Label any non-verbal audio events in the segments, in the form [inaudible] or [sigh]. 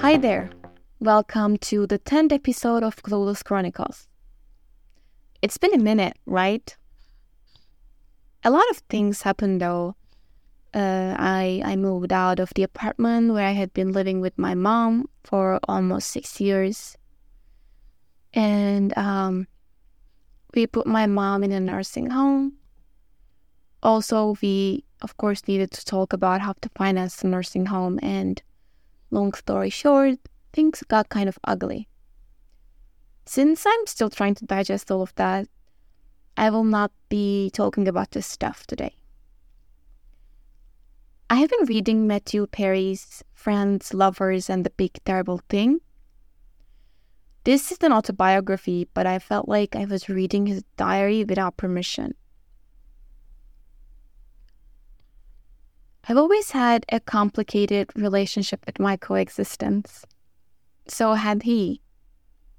Hi there. Welcome to the 10th episode of Clueless Chronicles. It's been a minute, right? A lot of things happened though. Uh, I I moved out of the apartment where I had been living with my mom for almost six years, and um, we put my mom in a nursing home. Also, we of course needed to talk about how to finance the nursing home, and long story short, things got kind of ugly. Since I'm still trying to digest all of that, I will not be talking about this stuff today. I have been reading Matthew Perry's Friends, Lovers, and the Big Terrible Thing. This is an autobiography, but I felt like I was reading his diary without permission. I've always had a complicated relationship with my coexistence. So had he.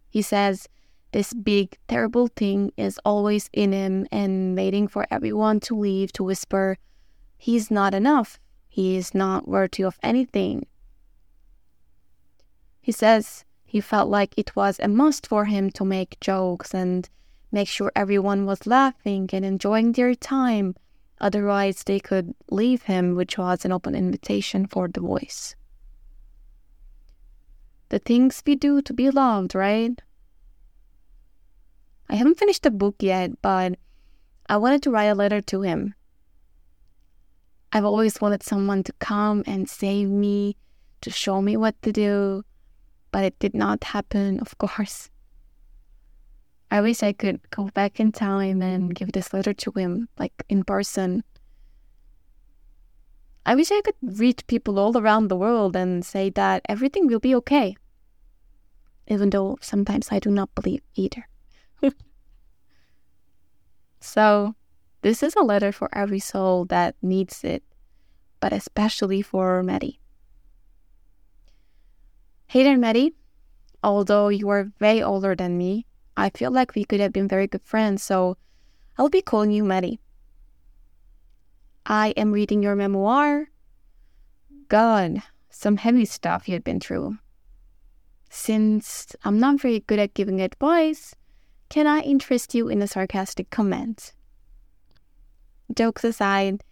He says this big, terrible thing is always in him and waiting for everyone to leave to whisper, He's not enough. He is not worthy of anything. He says he felt like it was a must for him to make jokes and make sure everyone was laughing and enjoying their time. Otherwise, they could leave him, which was an open invitation for the voice. The things we do to be loved, right? I haven't finished the book yet, but I wanted to write a letter to him. I've always wanted someone to come and save me, to show me what to do, but it did not happen, of course. I wish I could go back in time and give this letter to him, like in person. I wish I could reach people all around the world and say that everything will be okay, even though sometimes I do not believe either. [laughs] so, this is a letter for every soul that needs it, but especially for Maddie. Hey there, Maddie. Although you are way older than me, I feel like we could have been very good friends, so I'll be calling you Maddie. I am reading your memoir. God, some heavy stuff you had been through. Since I'm not very good at giving advice, can I interest you in a sarcastic comment? Jokes aside,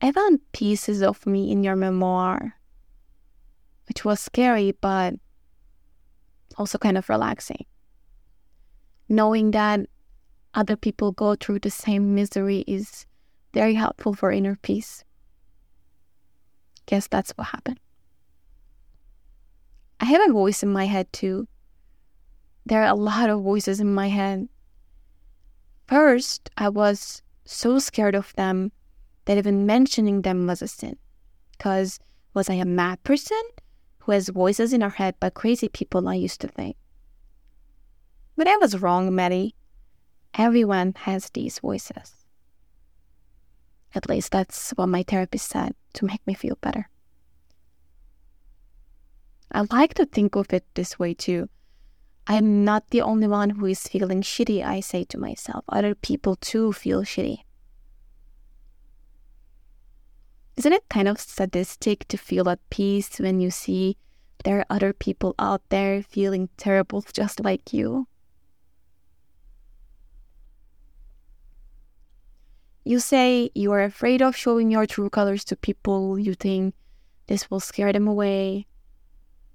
I found pieces of me in your memoir, which was scary but also kind of relaxing. Knowing that other people go through the same misery is very helpful for inner peace. Guess that's what happened. I have a voice in my head too there are a lot of voices in my head. First, I was so scared of them that even mentioning them was a sin. Because was I a mad person who has voices in her head by crazy people I used to think? But I was wrong, Maddie. Everyone has these voices. At least that's what my therapist said to make me feel better. I like to think of it this way too. I'm not the only one who is feeling shitty, I say to myself. Other people too feel shitty. Isn't it kind of sadistic to feel at peace when you see there are other people out there feeling terrible [laughs] just like you? You say you are afraid of showing your true colors to people. You think this will scare them away.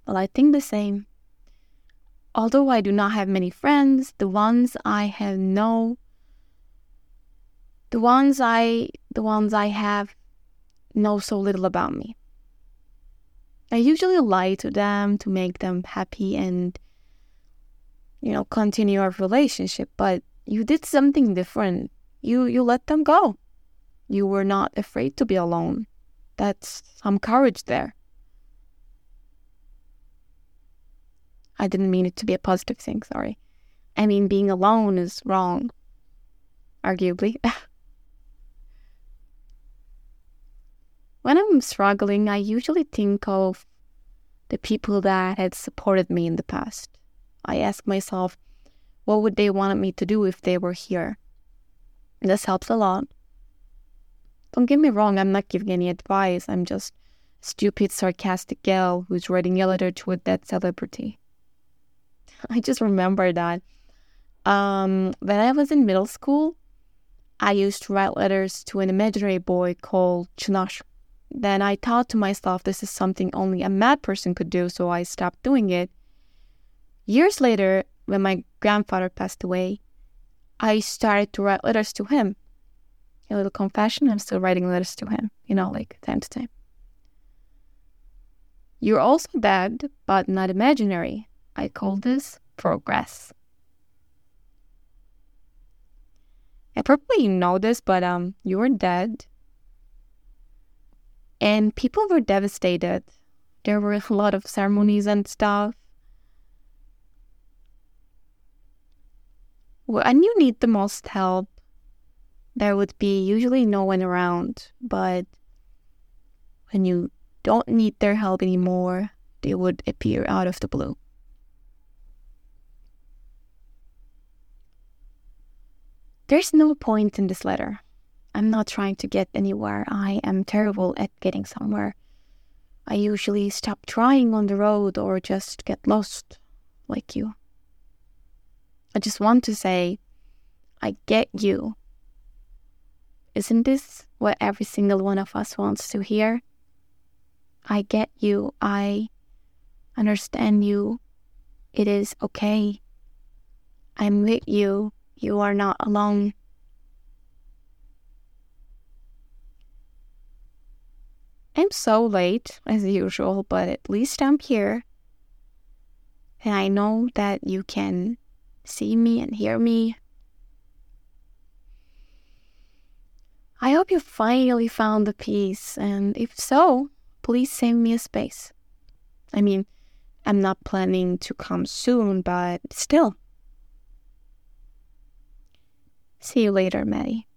Well, I think the same. Although I do not have many friends, the ones I have know, the ones I the ones I have know so little about me. I usually lie to them to make them happy and you know continue our relationship, but you did something different. You you let them go. You were not afraid to be alone. That's some courage there. I didn't mean it to be a positive thing, sorry. I mean, being alone is wrong, arguably. [laughs] when I'm struggling, I usually think of the people that had supported me in the past. I ask myself, what would they want me to do if they were here? This helps a lot. Don't get me wrong, I'm not giving any advice. I'm just stupid, sarcastic girl who's writing a letter to a dead celebrity. [laughs] I just remember that. Um, when I was in middle school, I used to write letters to an imaginary boy called Çınar. Then I thought to myself, this is something only a mad person could do, so I stopped doing it. Years later, when my grandfather passed away, I started to write letters to him. A little confession, I'm still writing letters to him, you know, like time to time. You're also dead, but not imaginary. I call this progress. I probably know this, but um, you were dead, and people were devastated. There were a lot of ceremonies and stuff. When you need the most help, there would be usually no one around, but when you don't need their help anymore, they would appear out of the blue. There's no point in this letter. I'm not trying to get anywhere. I am terrible at getting somewhere. I usually stop trying on the road or just get lost, like you. I just want to say, I get you. Isn't this what every single one of us wants to hear? I get you. I understand you. It is okay. I'm with you. You are not alone. I'm so late, as usual, but at least I'm here. And I know that you can see me and hear me. I hope you finally found the peace, and if so, please save me a space. I mean, I'm not planning to come soon, but still. See you later, Maddie.